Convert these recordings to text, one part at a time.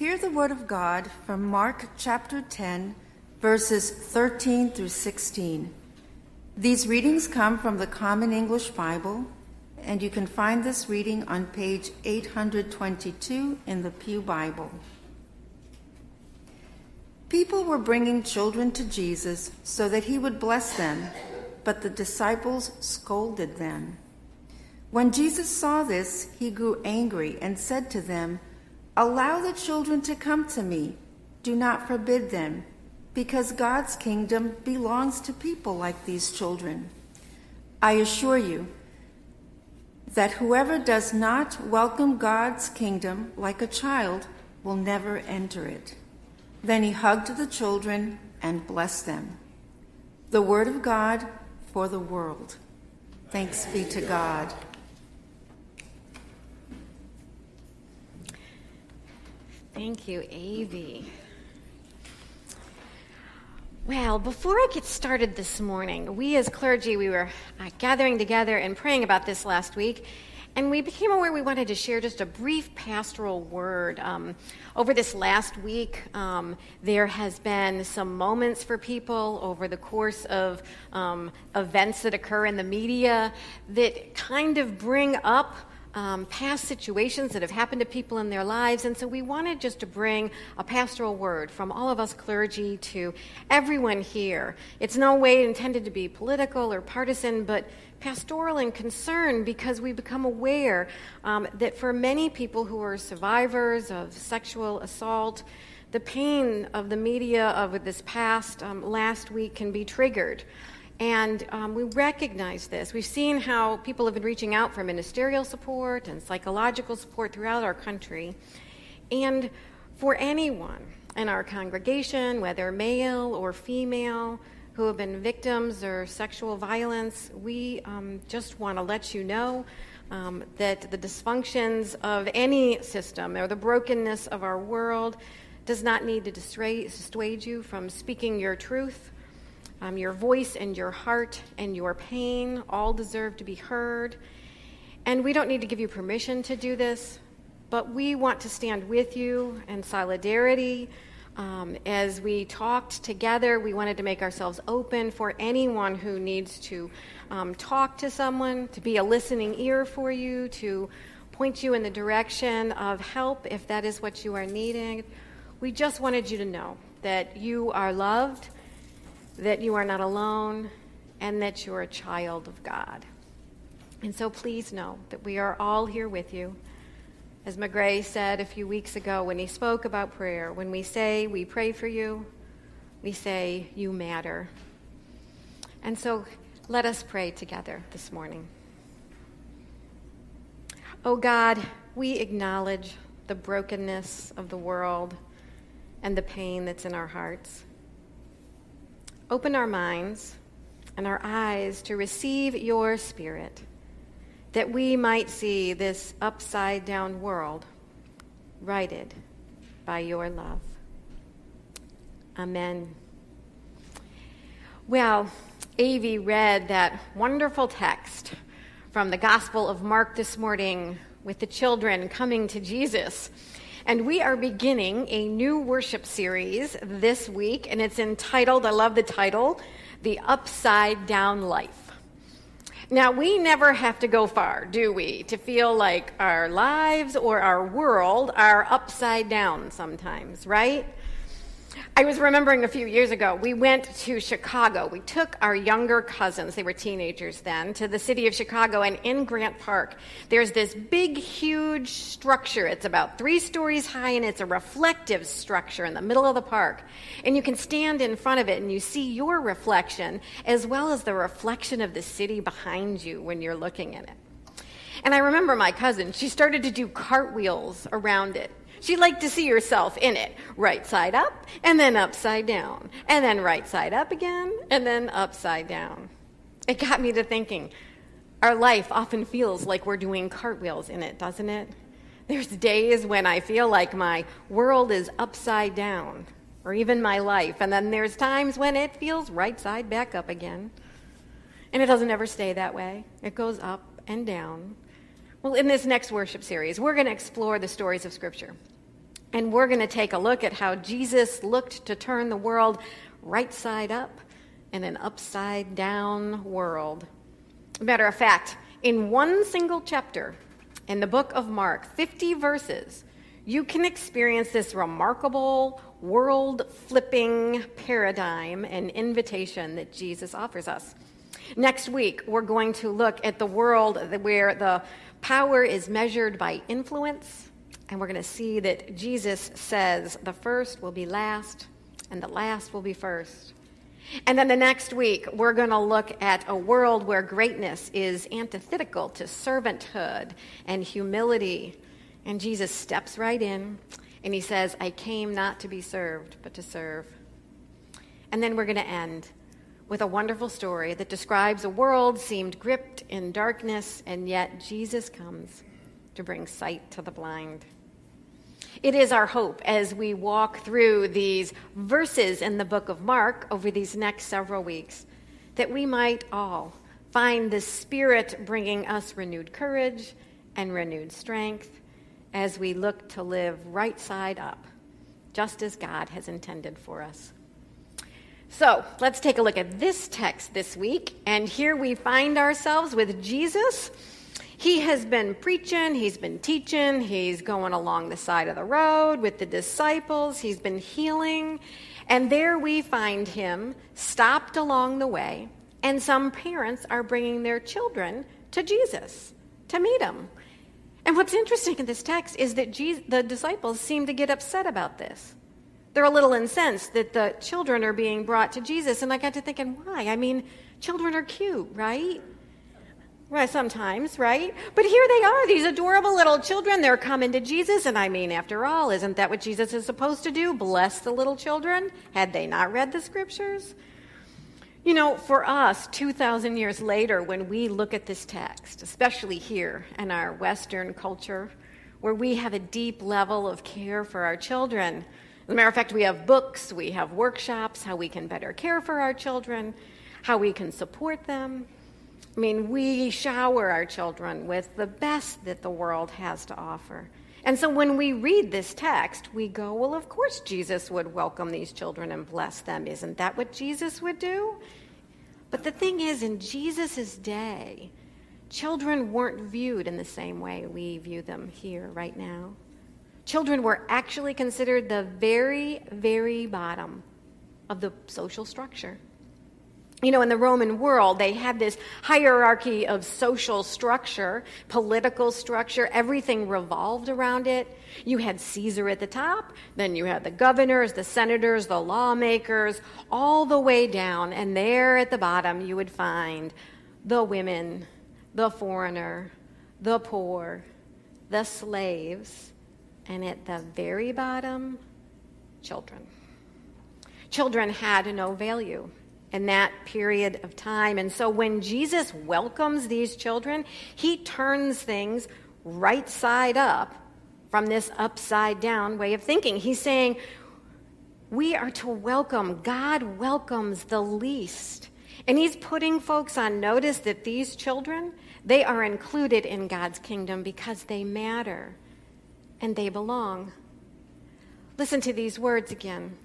Hear the word of God from Mark chapter 10, verses 13 through 16. These readings come from the Common English Bible, and you can find this reading on page 822 in the Pew Bible. People were bringing children to Jesus so that he would bless them, but the disciples scolded them. When Jesus saw this, he grew angry and said to them, Allow the children to come to me. Do not forbid them, because God's kingdom belongs to people like these children. I assure you that whoever does not welcome God's kingdom like a child will never enter it. Then he hugged the children and blessed them. The word of God for the world. Thanks be to God. Thank you, Avi. Well, before I get started this morning, we as clergy, we were uh, gathering together and praying about this last week, and we became aware we wanted to share just a brief pastoral word. Um, over this last week, um, there has been some moments for people over the course of um, events that occur in the media that kind of bring up um, past situations that have happened to people in their lives. And so we wanted just to bring a pastoral word from all of us clergy to everyone here. It's no way intended to be political or partisan, but pastoral and concern because we become aware um, that for many people who are survivors of sexual assault, the pain of the media of this past um, last week can be triggered. And um, we recognize this. We've seen how people have been reaching out for ministerial support and psychological support throughout our country. And for anyone in our congregation, whether male or female, who have been victims or sexual violence, we um, just want to let you know um, that the dysfunctions of any system or the brokenness of our world does not need to dissuade you from speaking your truth um, your voice and your heart and your pain all deserve to be heard. And we don't need to give you permission to do this, but we want to stand with you in solidarity. Um, as we talked together, we wanted to make ourselves open for anyone who needs to um, talk to someone, to be a listening ear for you, to point you in the direction of help if that is what you are needing. We just wanted you to know that you are loved that you are not alone, and that you're a child of God. And so please know that we are all here with you. As McGray said a few weeks ago when he spoke about prayer, when we say we pray for you, we say you matter. And so let us pray together this morning. Oh God, we acknowledge the brokenness of the world and the pain that's in our hearts. Open our minds and our eyes to receive your Spirit, that we might see this upside down world righted by your love. Amen. Well, Avi read that wonderful text from the Gospel of Mark this morning with the children coming to Jesus. And we are beginning a new worship series this week, and it's entitled, I love the title, The Upside Down Life. Now, we never have to go far, do we, to feel like our lives or our world are upside down sometimes, right? I was remembering a few years ago, we went to Chicago. We took our younger cousins, they were teenagers then, to the city of Chicago. And in Grant Park, there's this big, huge structure. It's about three stories high and it's a reflective structure in the middle of the park. And you can stand in front of it and you see your reflection as well as the reflection of the city behind you when you're looking at it. And I remember my cousin, she started to do cartwheels around it. She liked to see herself in it, right side up, and then upside down, and then right side up again, and then upside down. It got me to thinking our life often feels like we're doing cartwheels in it, doesn't it? There's days when I feel like my world is upside down, or even my life, and then there's times when it feels right side back up again. And it doesn't ever stay that way, it goes up and down. Well, in this next worship series, we're going to explore the stories of Scripture And we're going to take a look at how Jesus looked to turn the world right side up in an upside down world. Matter of fact, in one single chapter in the book of Mark, 50 verses, you can experience this remarkable world flipping paradigm and invitation that Jesus offers us. Next week, we're going to look at the world where the power is measured by influence, and we're going to see that Jesus says the first will be last and the last will be first. And then the next week, we're going to look at a world where greatness is antithetical to servanthood and humility. And Jesus steps right in and he says, I came not to be served, but to serve. And then we're going to end with a wonderful story that describes a world seemed gripped in darkness, and yet Jesus comes to bring sight to the blind. It is our hope as we walk through these verses in the book of Mark over these next several weeks that we might all find the Spirit bringing us renewed courage and renewed strength as we look to live right side up, just as God has intended for us. So let's take a look at this text this week. And here we find ourselves with Jesus he has been preaching, he's been teaching, he's going along the side of the road with the disciples, he's been healing. And there we find him stopped along the way, and some parents are bringing their children to Jesus to meet him. And what's interesting in this text is that Jesus, the disciples seem to get upset about this. They're a little incensed that the children are being brought to Jesus. And I got to thinking, why? I mean, children are cute, right? Right, sometimes, right? But here they are, these adorable little children. They're coming to Jesus. And I mean, after all, isn't that what Jesus is supposed to do? Bless the little children? Had they not read the scriptures? You know, for us, 2,000 years later, when we look at this text, especially here in our Western culture, where we have a deep level of care for our children, as a matter of fact, we have books, we have workshops, how we can better care for our children, how we can support them. I mean, we shower our children with the best that the world has to offer. And so when we read this text, we go, well, of course Jesus would welcome these children and bless them. Isn't that what Jesus would do? But the thing is, in Jesus' day, children weren't viewed in the same way we view them here right now. Children were actually considered the very, very bottom of the social structure you know, in the Roman world, they had this hierarchy of social structure, political structure. Everything revolved around it. You had Caesar at the top, then you had the governors, the senators, the lawmakers, all the way down. And there at the bottom, you would find the women, the foreigner, the poor, the slaves, and at the very bottom, children. Children had no value in that period of time. And so when Jesus welcomes these children, he turns things right side up from this upside down way of thinking. He's saying, we are to welcome, God welcomes the least. And he's putting folks on notice that these children, they are included in God's kingdom because they matter and they belong. Listen to these words again.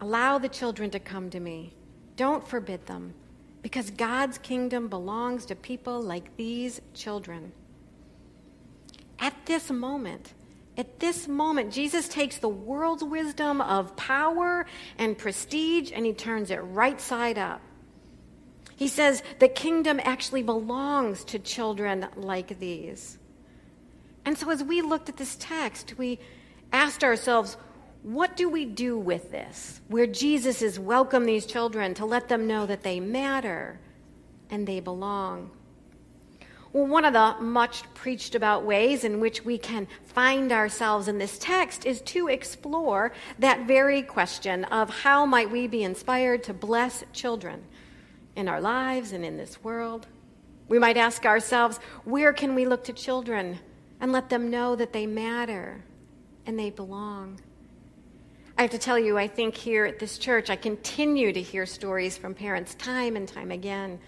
Allow the children to come to me. Don't forbid them, because God's kingdom belongs to people like these children. At this moment, at this moment, Jesus takes the world's wisdom of power and prestige and he turns it right side up. He says the kingdom actually belongs to children like these. And so, as we looked at this text, we asked ourselves, what do we do with this? Where Jesus is welcome these children to let them know that they matter and they belong. Well, one of the much preached about ways in which we can find ourselves in this text is to explore that very question of how might we be inspired to bless children in our lives and in this world. We might ask ourselves, where can we look to children and let them know that they matter and they belong? I have to tell you, I think here at this church, I continue to hear stories from parents time and time again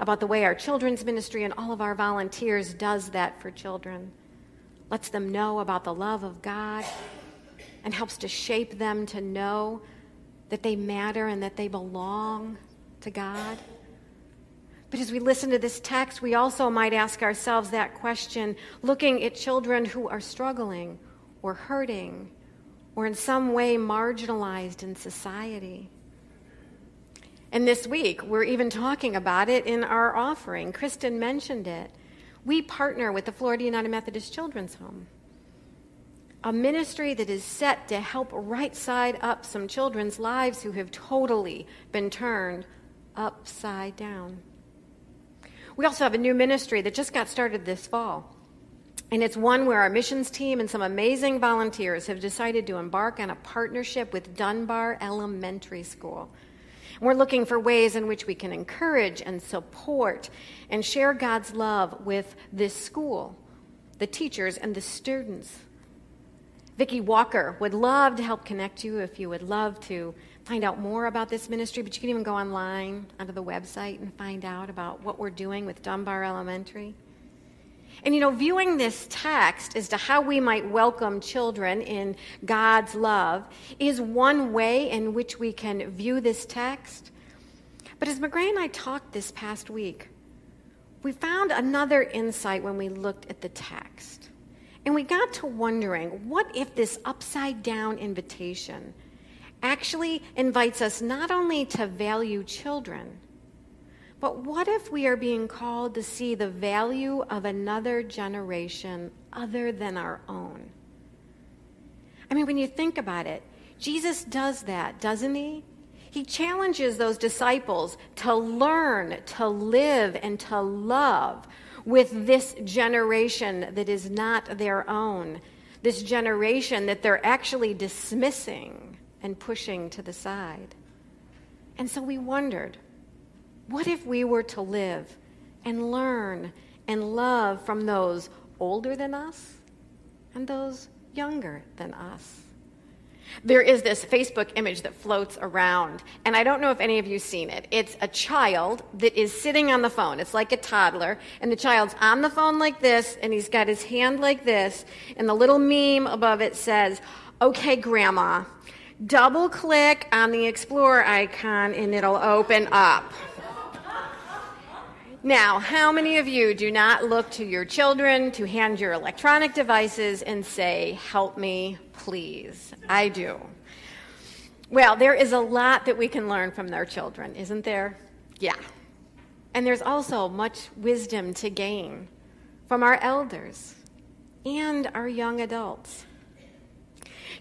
about the way our children's ministry and all of our volunteers does that for children. Lets them know about the love of God and helps to shape them to know that they matter and that they belong to God. But as we listen to this text, we also might ask ourselves that question, looking at children who are struggling or hurting or in some way marginalized in society. And this week, we're even talking about it in our offering. Kristen mentioned it. We partner with the Florida United Methodist Children's Home, a ministry that is set to help right side up some children's lives who have totally been turned upside down. We also have a new ministry that just got started this fall. And it's one where our missions team and some amazing volunteers have decided to embark on a partnership with Dunbar Elementary School. We're looking for ways in which we can encourage and support and share God's love with this school, the teachers, and the students. Vicki Walker would love to help connect you if you would love to find out more about this ministry, but you can even go online onto the website and find out about what we're doing with Dunbar Elementary. And you know, viewing this text as to how we might welcome children in God's love is one way in which we can view this text. But as McGray and I talked this past week, we found another insight when we looked at the text. And we got to wondering what if this upside down invitation actually invites us not only to value children, but what if we are being called to see the value of another generation other than our own? I mean, when you think about it, Jesus does that, doesn't he? He challenges those disciples to learn, to live, and to love with this generation that is not their own, this generation that they're actually dismissing and pushing to the side. And so we wondered what if we were to live and learn and love from those older than us and those younger than us? There is this Facebook image that floats around, and I don't know if any of you seen it. It's a child that is sitting on the phone. It's like a toddler, and the child's on the phone like this, and he's got his hand like this, and the little meme above it says, Okay, Grandma, double click on the Explorer icon, and it'll open up. Now, how many of you do not look to your children to hand your electronic devices and say, Help me, please? I do. Well, there is a lot that we can learn from their children, isn't there? Yeah. And there's also much wisdom to gain from our elders and our young adults.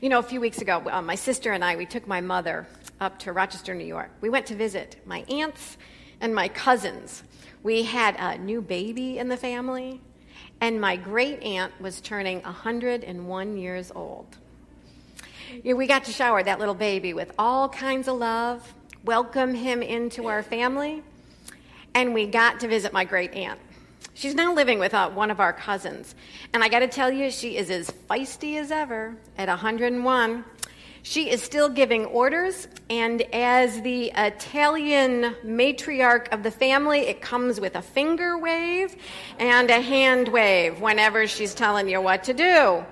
You know, a few weeks ago, uh, my sister and I, we took my mother up to Rochester, New York. We went to visit my aunts and my cousins we had a new baby in the family, and my great aunt was turning 101 years old. We got to shower that little baby with all kinds of love, welcome him into our family, and we got to visit my great aunt. She's now living with uh, one of our cousins, and I got to tell you, she is as feisty as ever at 101. She is still giving orders, and as the Italian matriarch of the family, it comes with a finger wave and a hand wave whenever she's telling you what to do.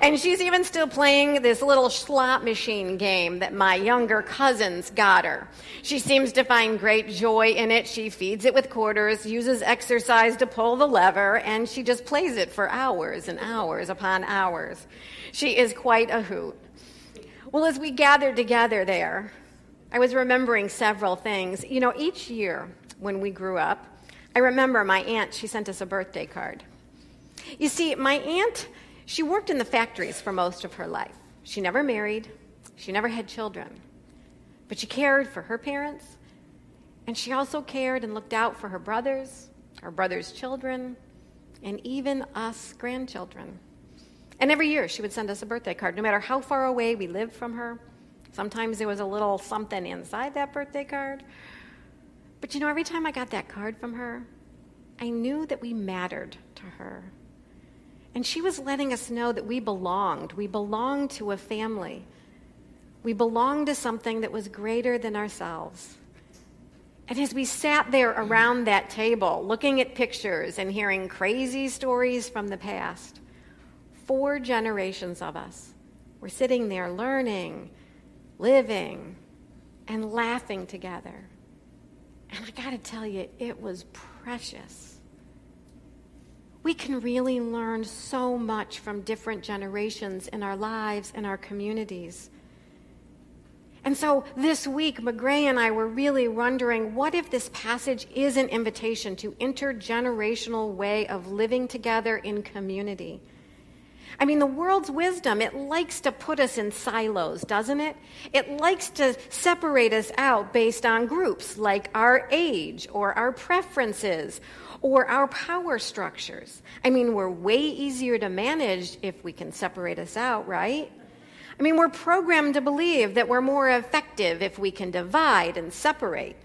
And she's even still playing this little slot machine game that my younger cousins got her. She seems to find great joy in it. She feeds it with quarters, uses exercise to pull the lever, and she just plays it for hours and hours upon hours. She is quite a hoot. Well, as we gathered together there, I was remembering several things. You know, each year when we grew up, I remember my aunt, she sent us a birthday card. You see, my aunt, she worked in the factories for most of her life. She never married, she never had children, but she cared for her parents, and she also cared and looked out for her brothers, her brothers' children, and even us grandchildren. And every year she would send us a birthday card, no matter how far away we lived from her. Sometimes there was a little something inside that birthday card. But you know, every time I got that card from her, I knew that we mattered to her. And she was letting us know that we belonged. We belonged to a family. We belonged to something that was greater than ourselves. And as we sat there around that table, looking at pictures and hearing crazy stories from the past, four generations of us We're sitting there learning, living, and laughing together. And I got to tell you, it was precious. We can really learn so much from different generations in our lives and our communities. And so this week, McGray and I were really wondering what if this passage is an invitation to intergenerational way of living together in community? I mean, the world's wisdom, it likes to put us in silos, doesn't it? It likes to separate us out based on groups like our age or our preferences or our power structures. I mean, we're way easier to manage if we can separate us out, right? I mean, we're programmed to believe that we're more effective if we can divide and separate.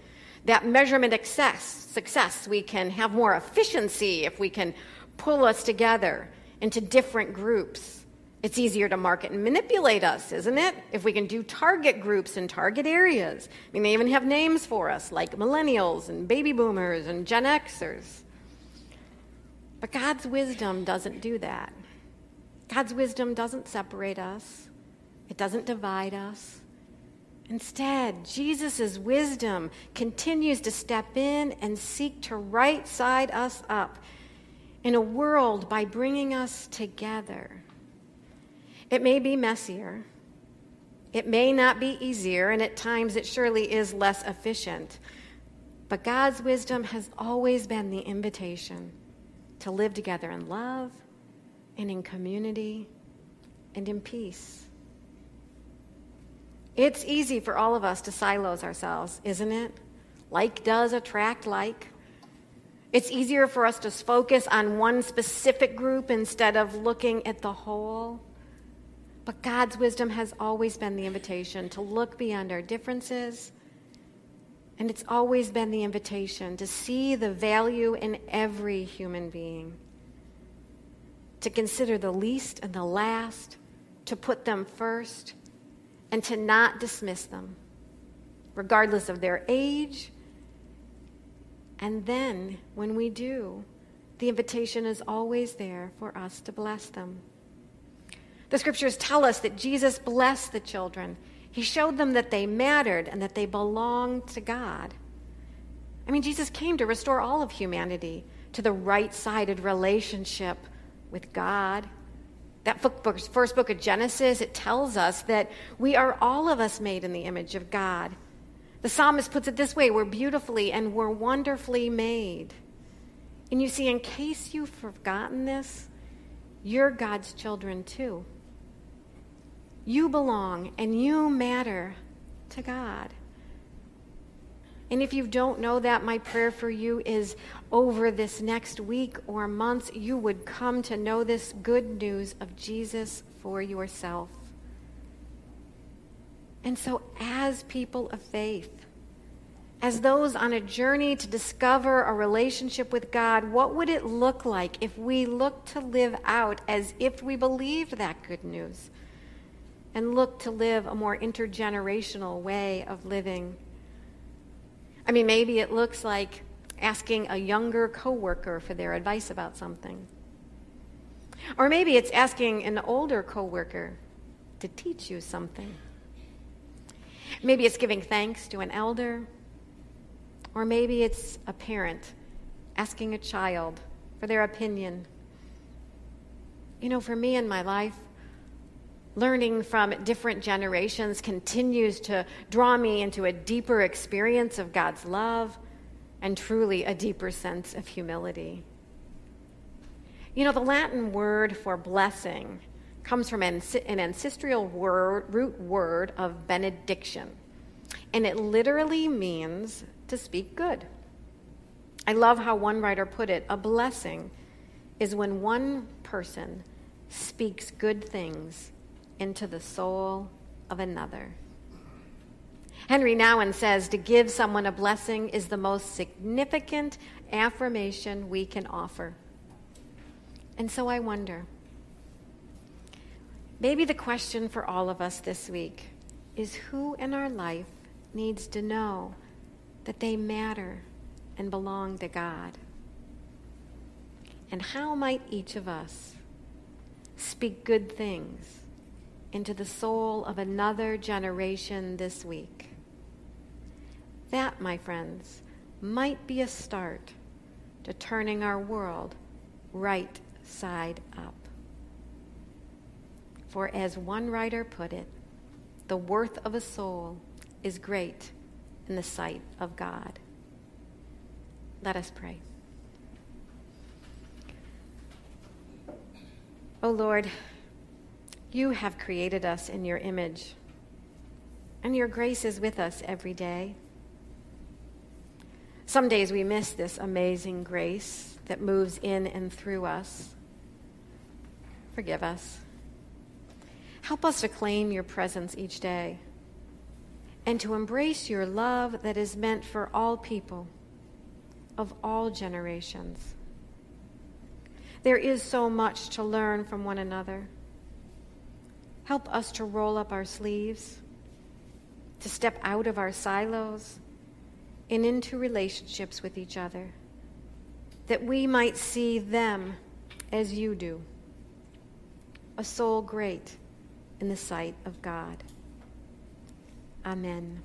That measurement success, success, we can have more efficiency if we can pull us together into different groups. It's easier to market and manipulate us, isn't it? If we can do target groups and target areas. I mean, they even have names for us, like millennials and baby boomers and Gen Xers. But God's wisdom doesn't do that. God's wisdom doesn't separate us. It doesn't divide us. Instead, Jesus' wisdom continues to step in and seek to right side us up in a world by bringing us together. It may be messier, it may not be easier, and at times it surely is less efficient. But God's wisdom has always been the invitation to live together in love and in community and in peace. It's easy for all of us to silos ourselves, isn't it? Like does attract like. It's easier for us to focus on one specific group instead of looking at the whole. But God's wisdom has always been the invitation to look beyond our differences. And it's always been the invitation to see the value in every human being, to consider the least and the last, to put them first and to not dismiss them, regardless of their age. And then, when we do, the invitation is always there for us to bless them. The scriptures tell us that Jesus blessed the children. He showed them that they mattered and that they belonged to God. I mean, Jesus came to restore all of humanity to the right sided relationship with God that first book of Genesis, it tells us that we are all of us made in the image of God. The psalmist puts it this way we're beautifully and we're wonderfully made. And you see, in case you've forgotten this, you're God's children too. You belong and you matter to God. And if you don't know that, my prayer for you is over this next week or months, you would come to know this good news of Jesus for yourself. And so, as people of faith, as those on a journey to discover a relationship with God, what would it look like if we looked to live out as if we believed that good news and look to live a more intergenerational way of living? I mean, maybe it looks like asking a younger coworker for their advice about something. Or maybe it's asking an older coworker to teach you something. Maybe it's giving thanks to an elder. Or maybe it's a parent asking a child for their opinion. You know, for me in my life, learning from different generations continues to draw me into a deeper experience of God's love and truly a deeper sense of humility. You know, the Latin word for blessing comes from an ancestral word, root word of benediction, and it literally means to speak good. I love how one writer put it a blessing is when one person speaks good things into the soul of another. Henry Nouwen says to give someone a blessing is the most significant affirmation we can offer. And so I wonder maybe the question for all of us this week is who in our life needs to know that they matter and belong to God? And how might each of us speak good things into the soul of another generation this week. That, my friends, might be a start to turning our world right side up. For as one writer put it, the worth of a soul is great in the sight of God. Let us pray. O oh Lord, you have created us in your image, and your grace is with us every day. Some days we miss this amazing grace that moves in and through us. Forgive us. Help us to claim your presence each day and to embrace your love that is meant for all people of all generations. There is so much to learn from one another. Help us to roll up our sleeves, to step out of our silos and into relationships with each other, that we might see them as you do, a soul great in the sight of God. Amen.